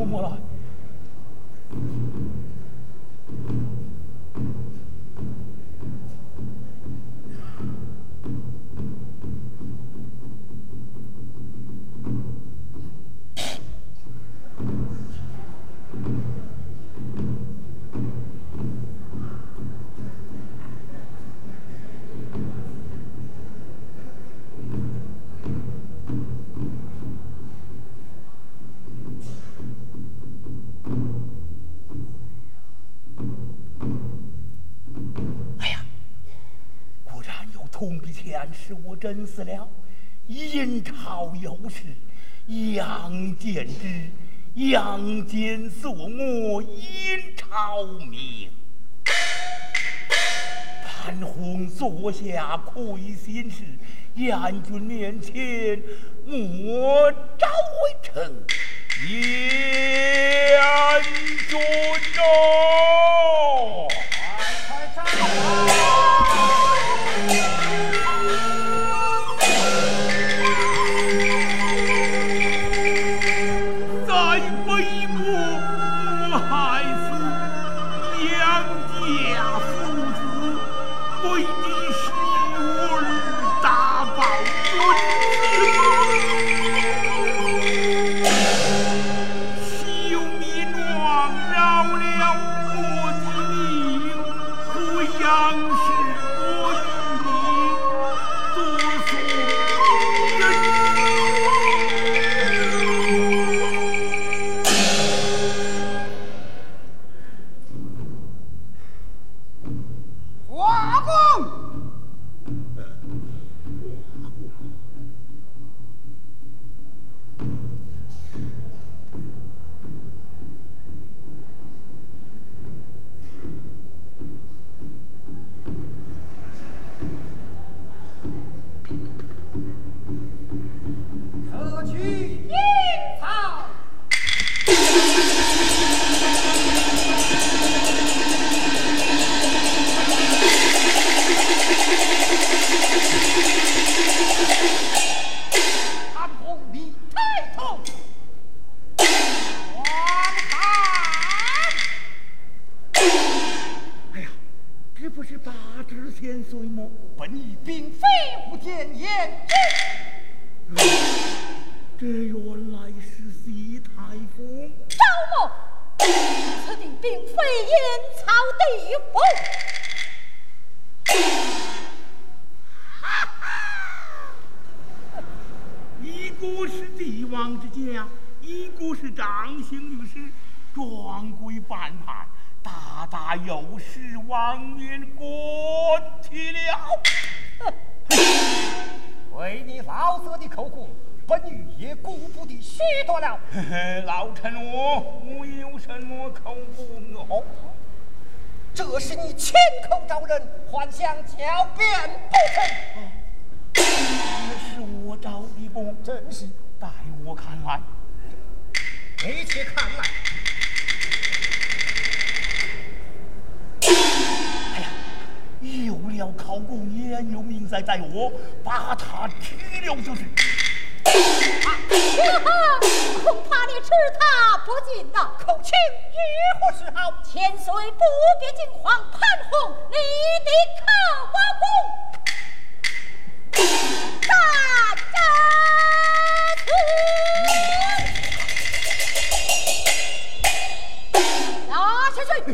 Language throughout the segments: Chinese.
我摸了。阳间所我阴朝明。潘洪坐下亏心事，燕军面前莫招为臣，燕军哦。竟非燕草地府。一个是帝王之家，一个是掌刑律师，装鬼扮叛，大大有失王冕，滚去了！为你老色的口供。本玉也顾不得许多了。老臣我没有什么口供，这是你亲口招认，还想狡辩不成？这是我招的供，真是待我看来，你且看来。哎呀，有了口供，也有命在在我，把他踢了出去。哈哈恐怕你吃他不进呐孔卿如何是好千岁不必惊慌潘红你的桃花宫大家听拿下去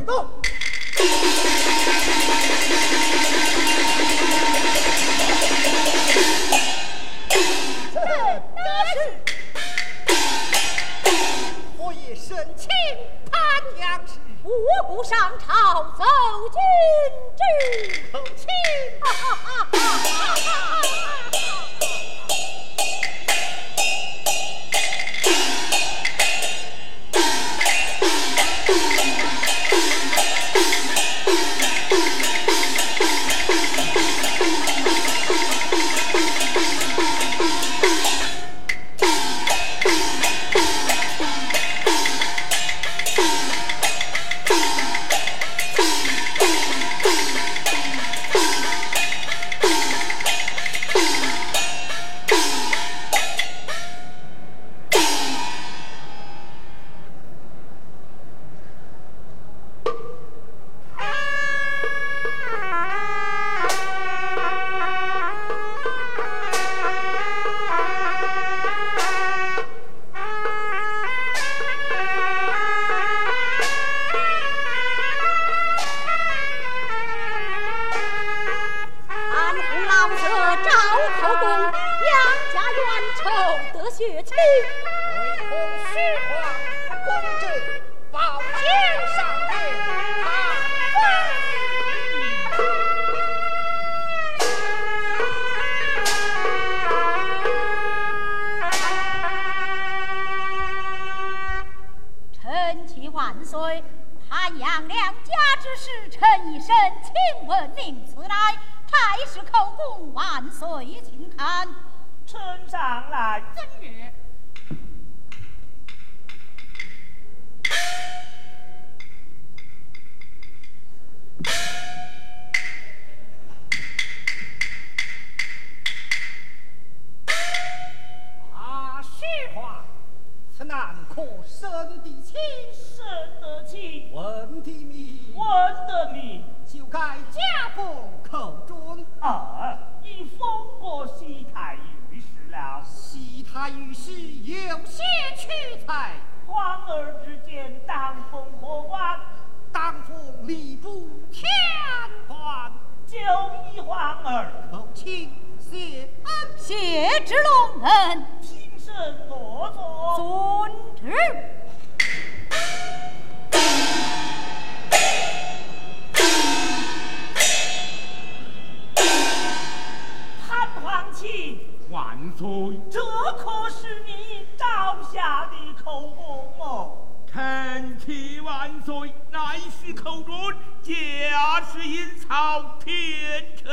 这可是你招下的口供哦。臣妾万岁，乃是口准，假是阴曹，天臣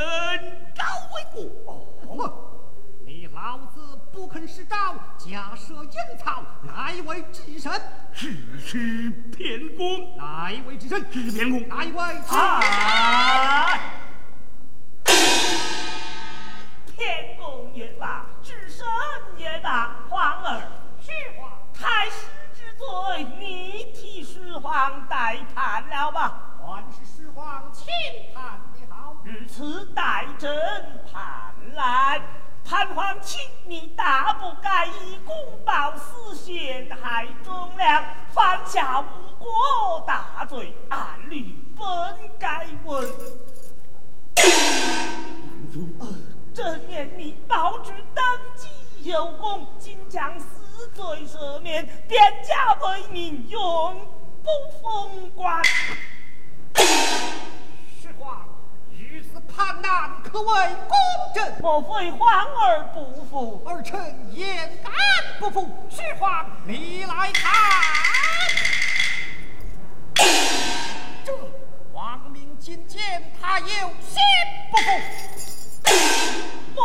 招为过。哦，你老子不肯施诏，假设阴曹，乃为至神？只是偏公，哪一位之身？只是偏公，哪一位之？啊！天公也罢，智神也罢，皇儿，实话，太师之罪，你替始皇代判了吧？还是始皇亲判的好。如此待朕判来，潘皇亲，你大不该以公报私陷害忠良，犯下无国大罪，按律本该问。这年你保之登基有功，今将死罪赦免，典家为民，永不封官。实话，如此判难，可谓公正。莫非皇儿不服？儿臣焉敢不服？实话，你来看。这王明今见他有心不服，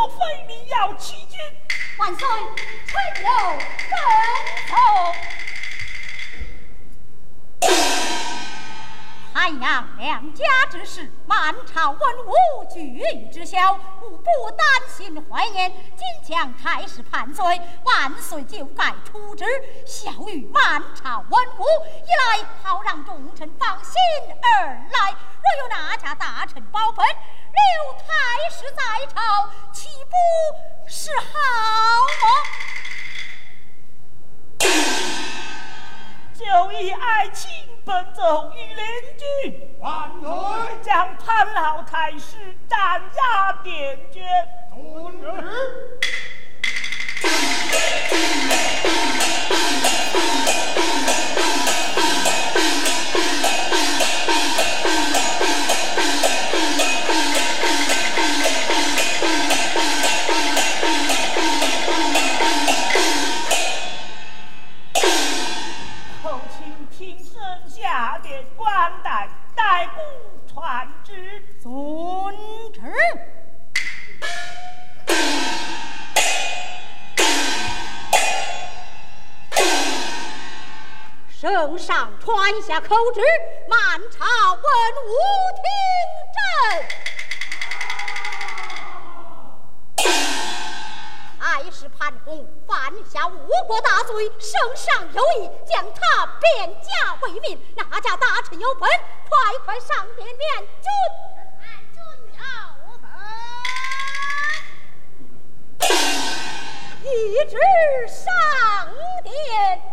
莫非你要欺君？万岁，臣有分奏。汉阳两家之事，满朝文武俱于知晓，吾不担心怀念。今将开始判罪，万岁就该处置，效于满朝文武。一来好让众臣放心，二来若有哪家大臣包本，留太师在朝，岂不是好么？就以爱卿本奏于邻居，万岁，将潘老太师斩押点卷。遵旨。三代代孤传之。遵旨。圣上传下口旨，满朝文武听朕。太师潘公犯下误国大罪，圣上有意将他贬家为民，哪家大臣有本，快快上殿面君。太君有本。一直上殿。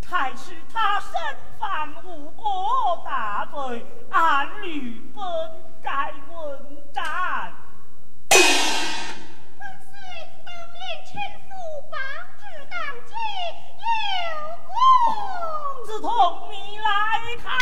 太师他身犯无辜大罪按律本该问斩。父当今有功同你来看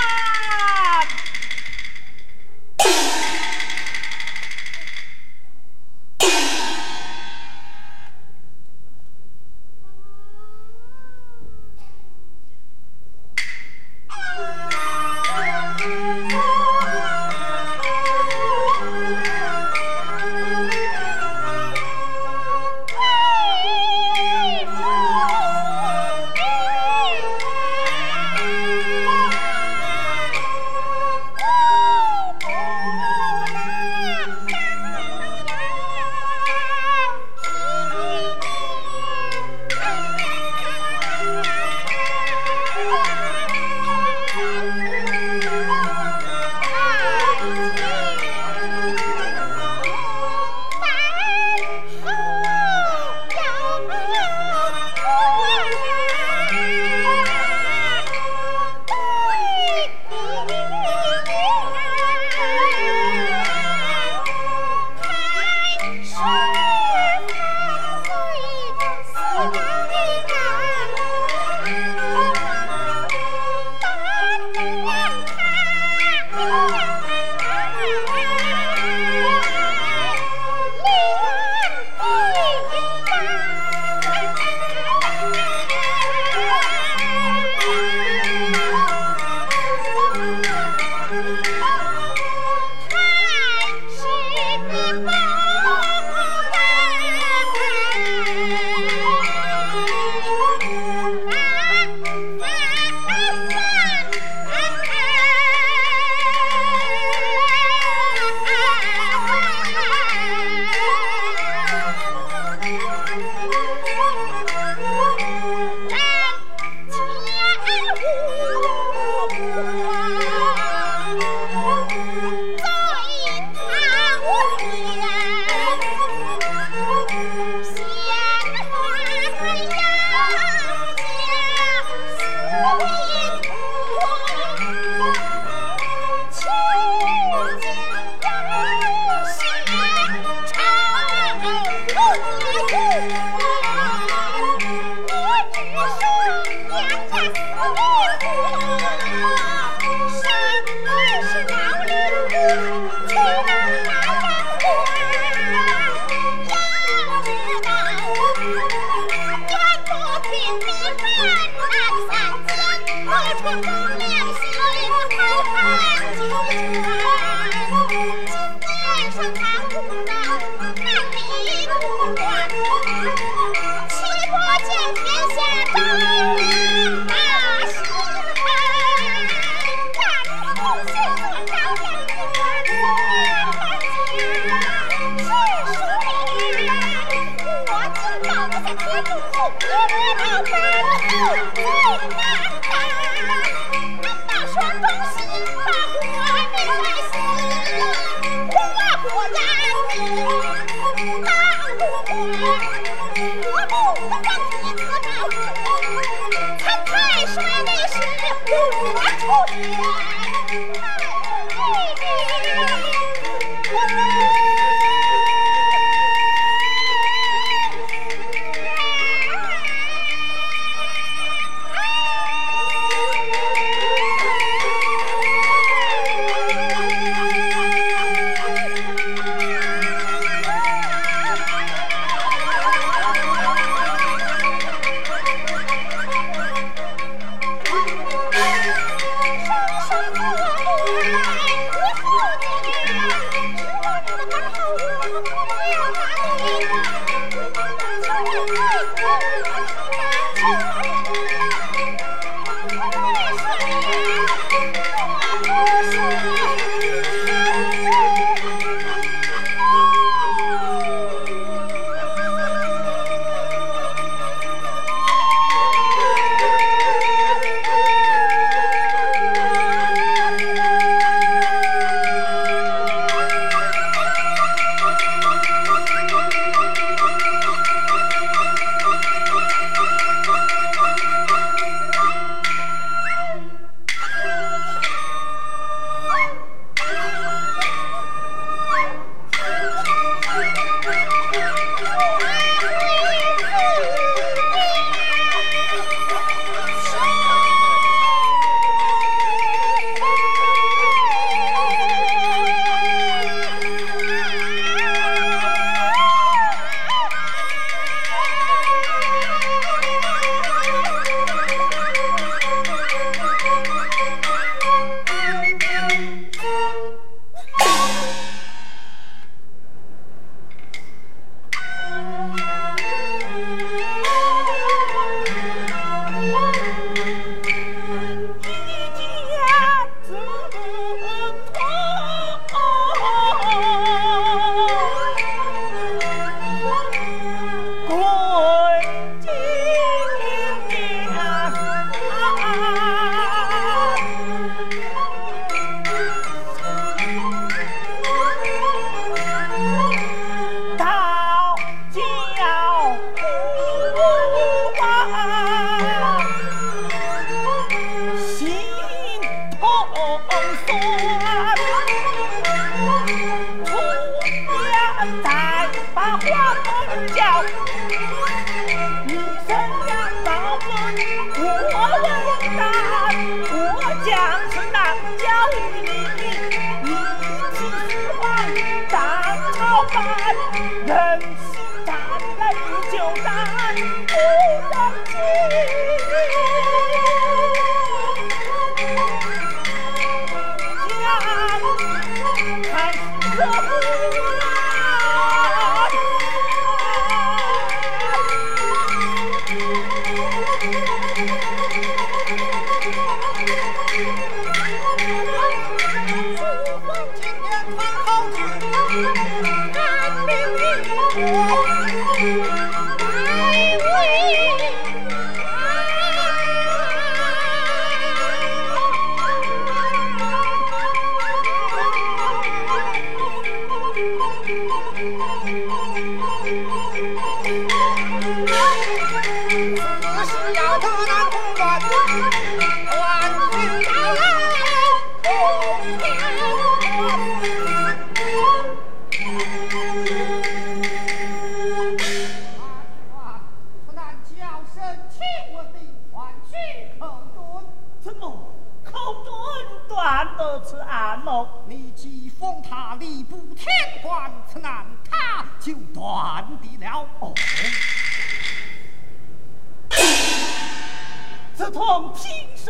trouble.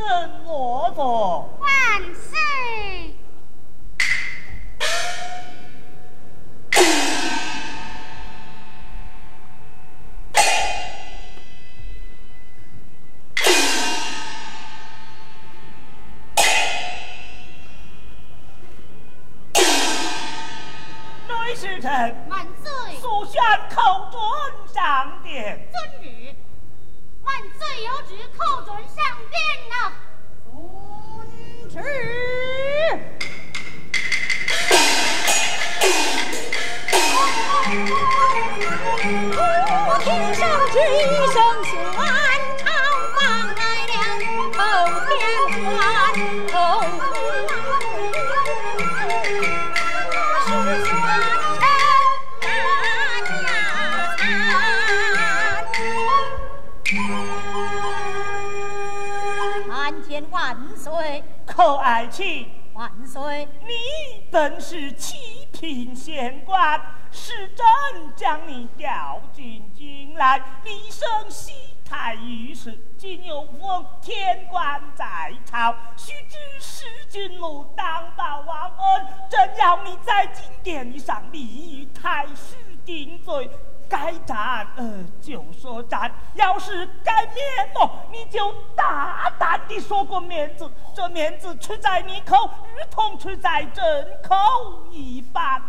平身落座。万岁！内侍臣万岁！速宣叩尊上殿。遵旨。万岁有旨，寇准上殿呐。遵旨。我听上旨一声爱卿，万岁。你本是七品县官，是朕将你调进京来，立升西台御史。今有封天官在朝，须知使君母当报王恩。朕要你在金殿上立于太师定罪。该斩呃就说斩，要是该免哦，你就大胆地说个面子，这面子出在你口，如同出在朕口一般。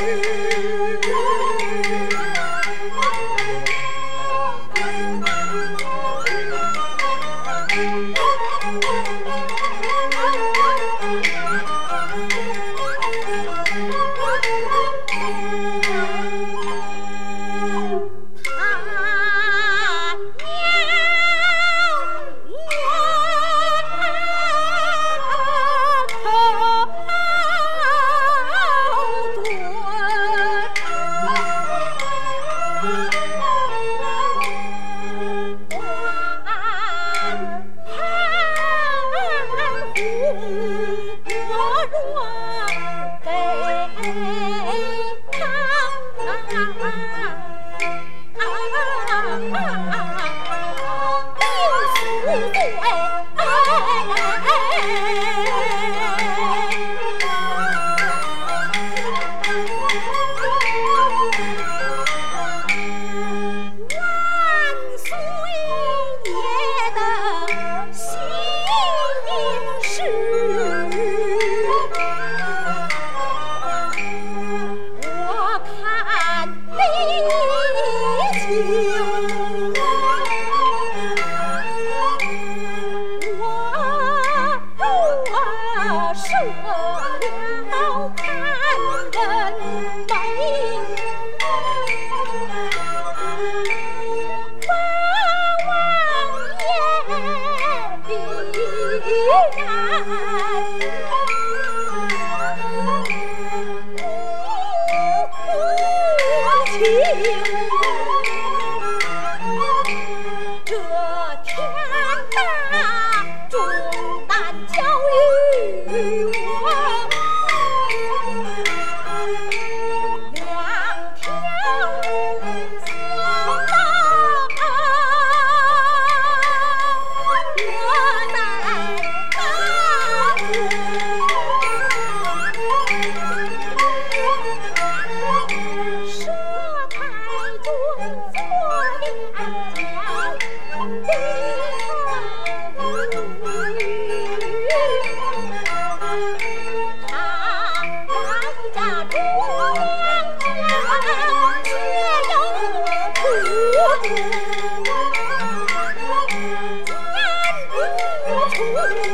Thank.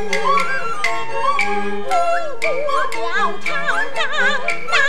中国要昌堂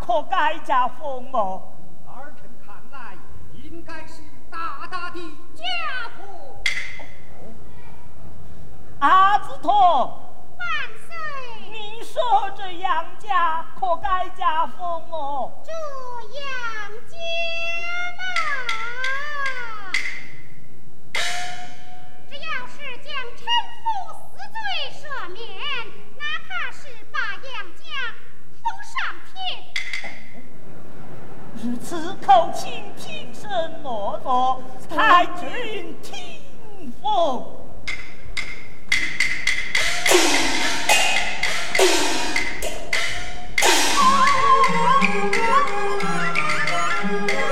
可改家风哦。儿臣看来，应该是大大的家风。阿子托，万岁！你说这杨家可改家风哦？这杨家嘛，只要是将臣父死罪赦免，哪怕是把杨家上。如此口气，听声莫作，太君听风。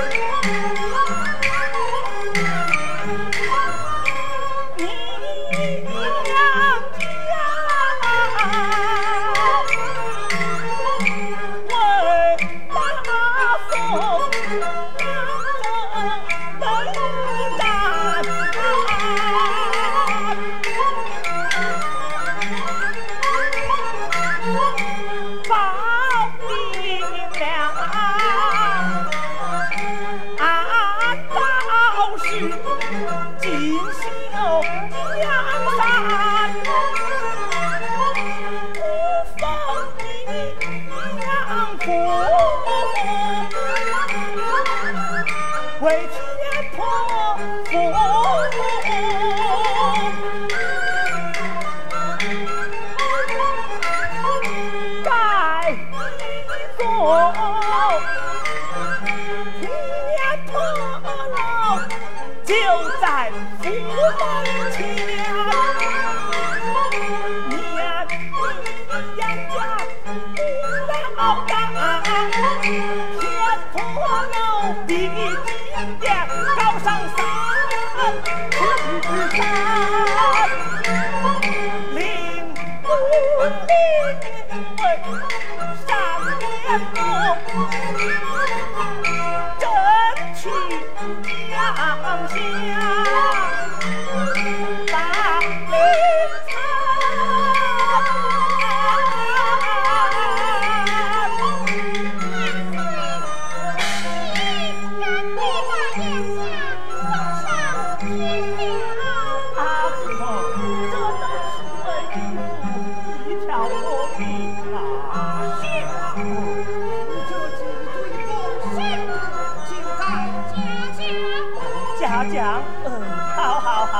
哎呀。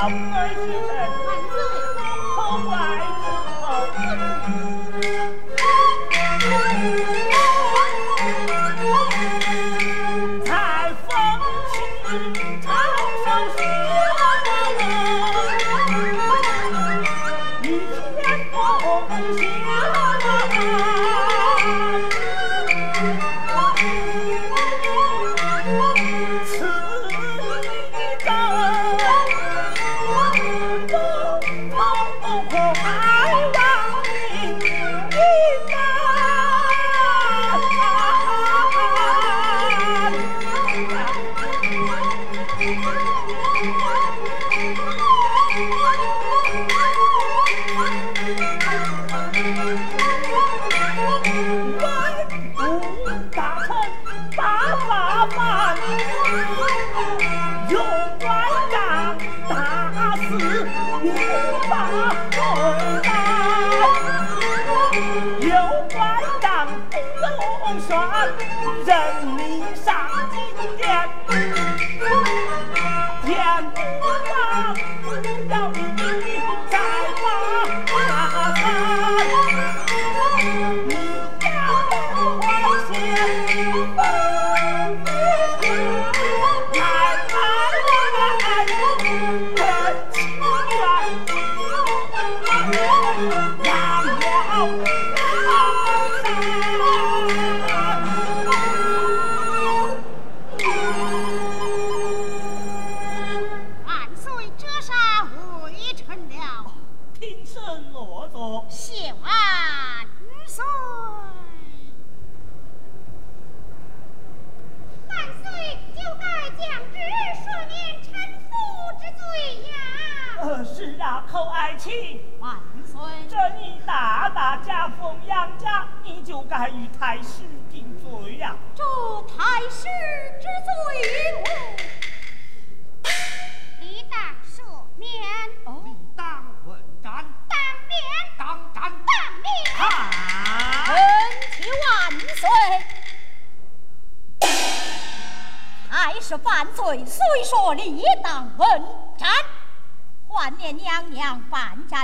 お願い。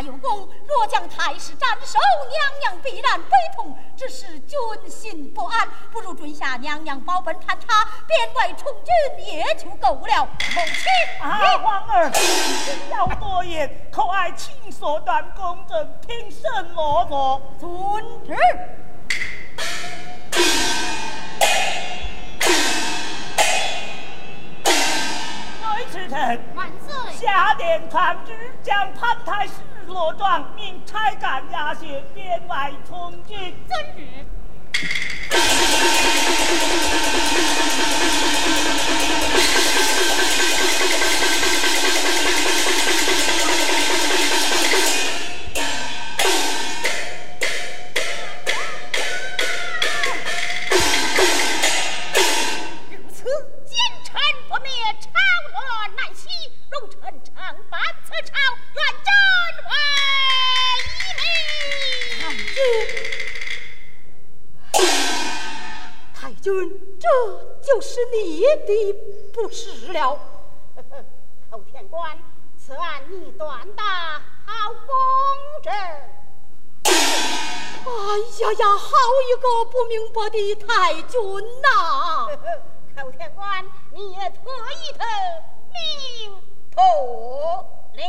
有功，若将太师斩首，娘娘必然悲痛。只是军心不安，不如准下娘娘保本探查，边外充军也就够了。母亲，啊，皇儿，不要多言，可爱卿所断公正，凭什么做？遵旨。万岁！下殿传旨，将潘太师罗庄，命差赶押解边外充军。遵旨。就是你的不是了，寇天官，此案你断得好公正。哎呀呀，好一个不明白的太君呐！寇天官，你也特意的明妥了。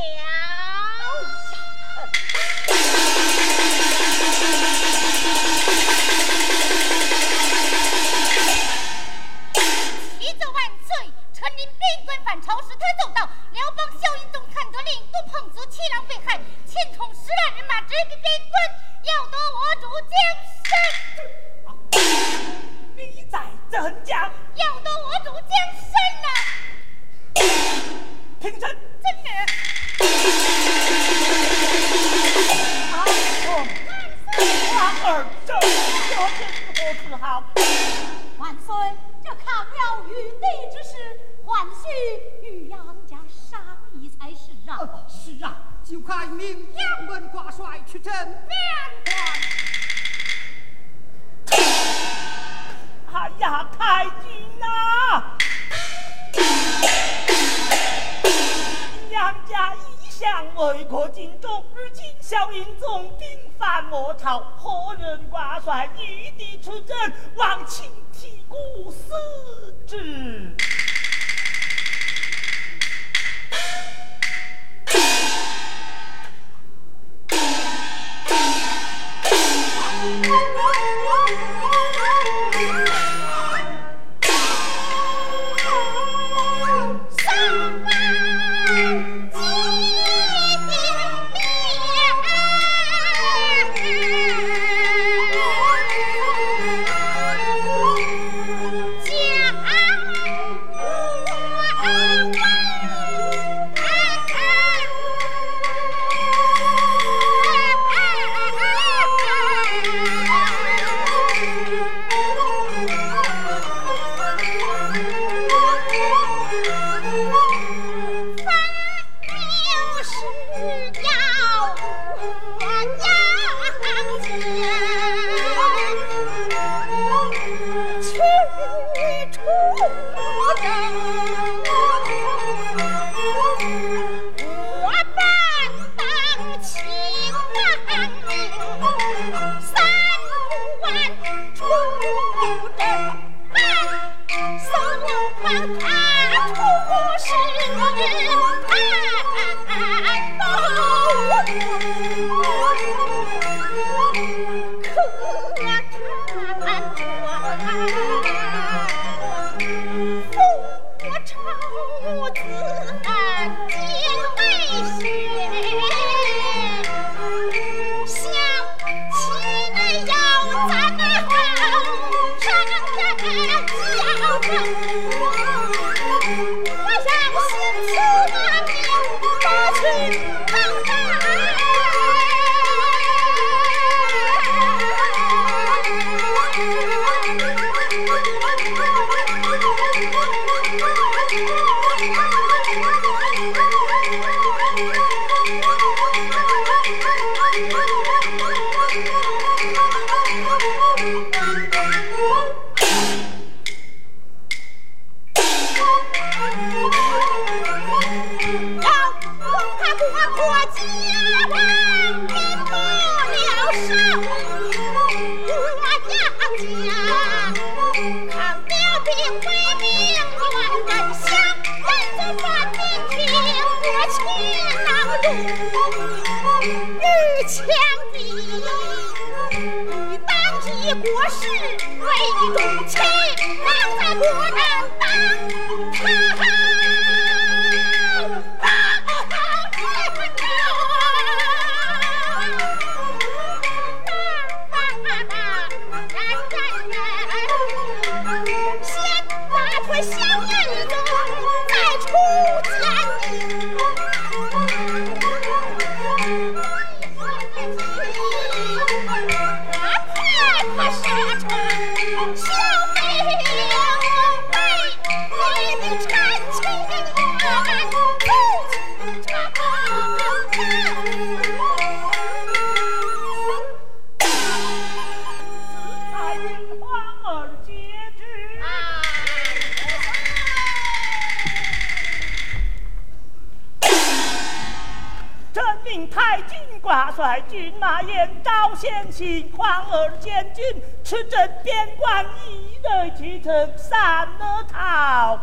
军马沿高县行，皇儿监军，持镇边关，一人去城，三了逃。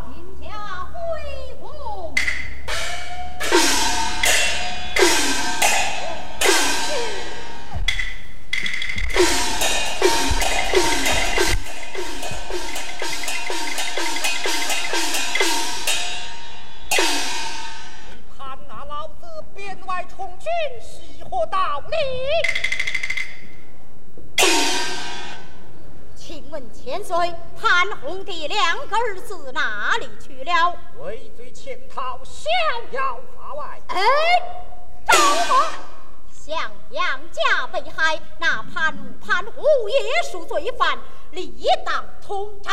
也属罪犯，理当通斩。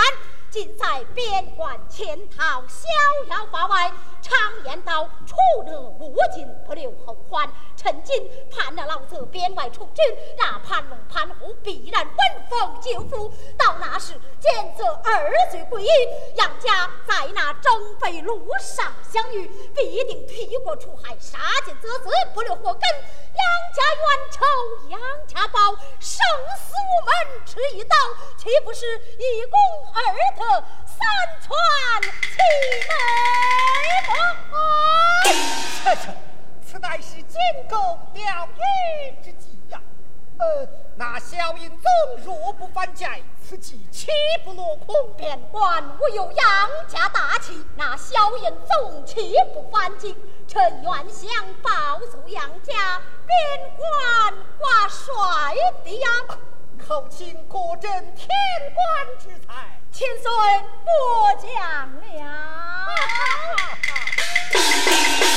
尽在边关潜逃，逍遥法外。常言道：“出得无尽，不留后患。”趁今盼了老子边外出军，那潘龙潘虎必然闻风就缚。到那时，见则二罪归一杨家，在那征北路上相遇，必定劈国除害，杀尽贼子，不留活根。杨家冤仇，杨家报，生死无门，持一刀，岂不是一功二德，三全其美吗？此乃是建构钓鱼之计呀！呃，那萧英宗若不反寨，此计岂不落空？边关我有杨家大旗，那萧英宗岂不反击？臣愿想报诉杨家，边关挂帅的呀！口请果真天官之才，千岁，不讲了。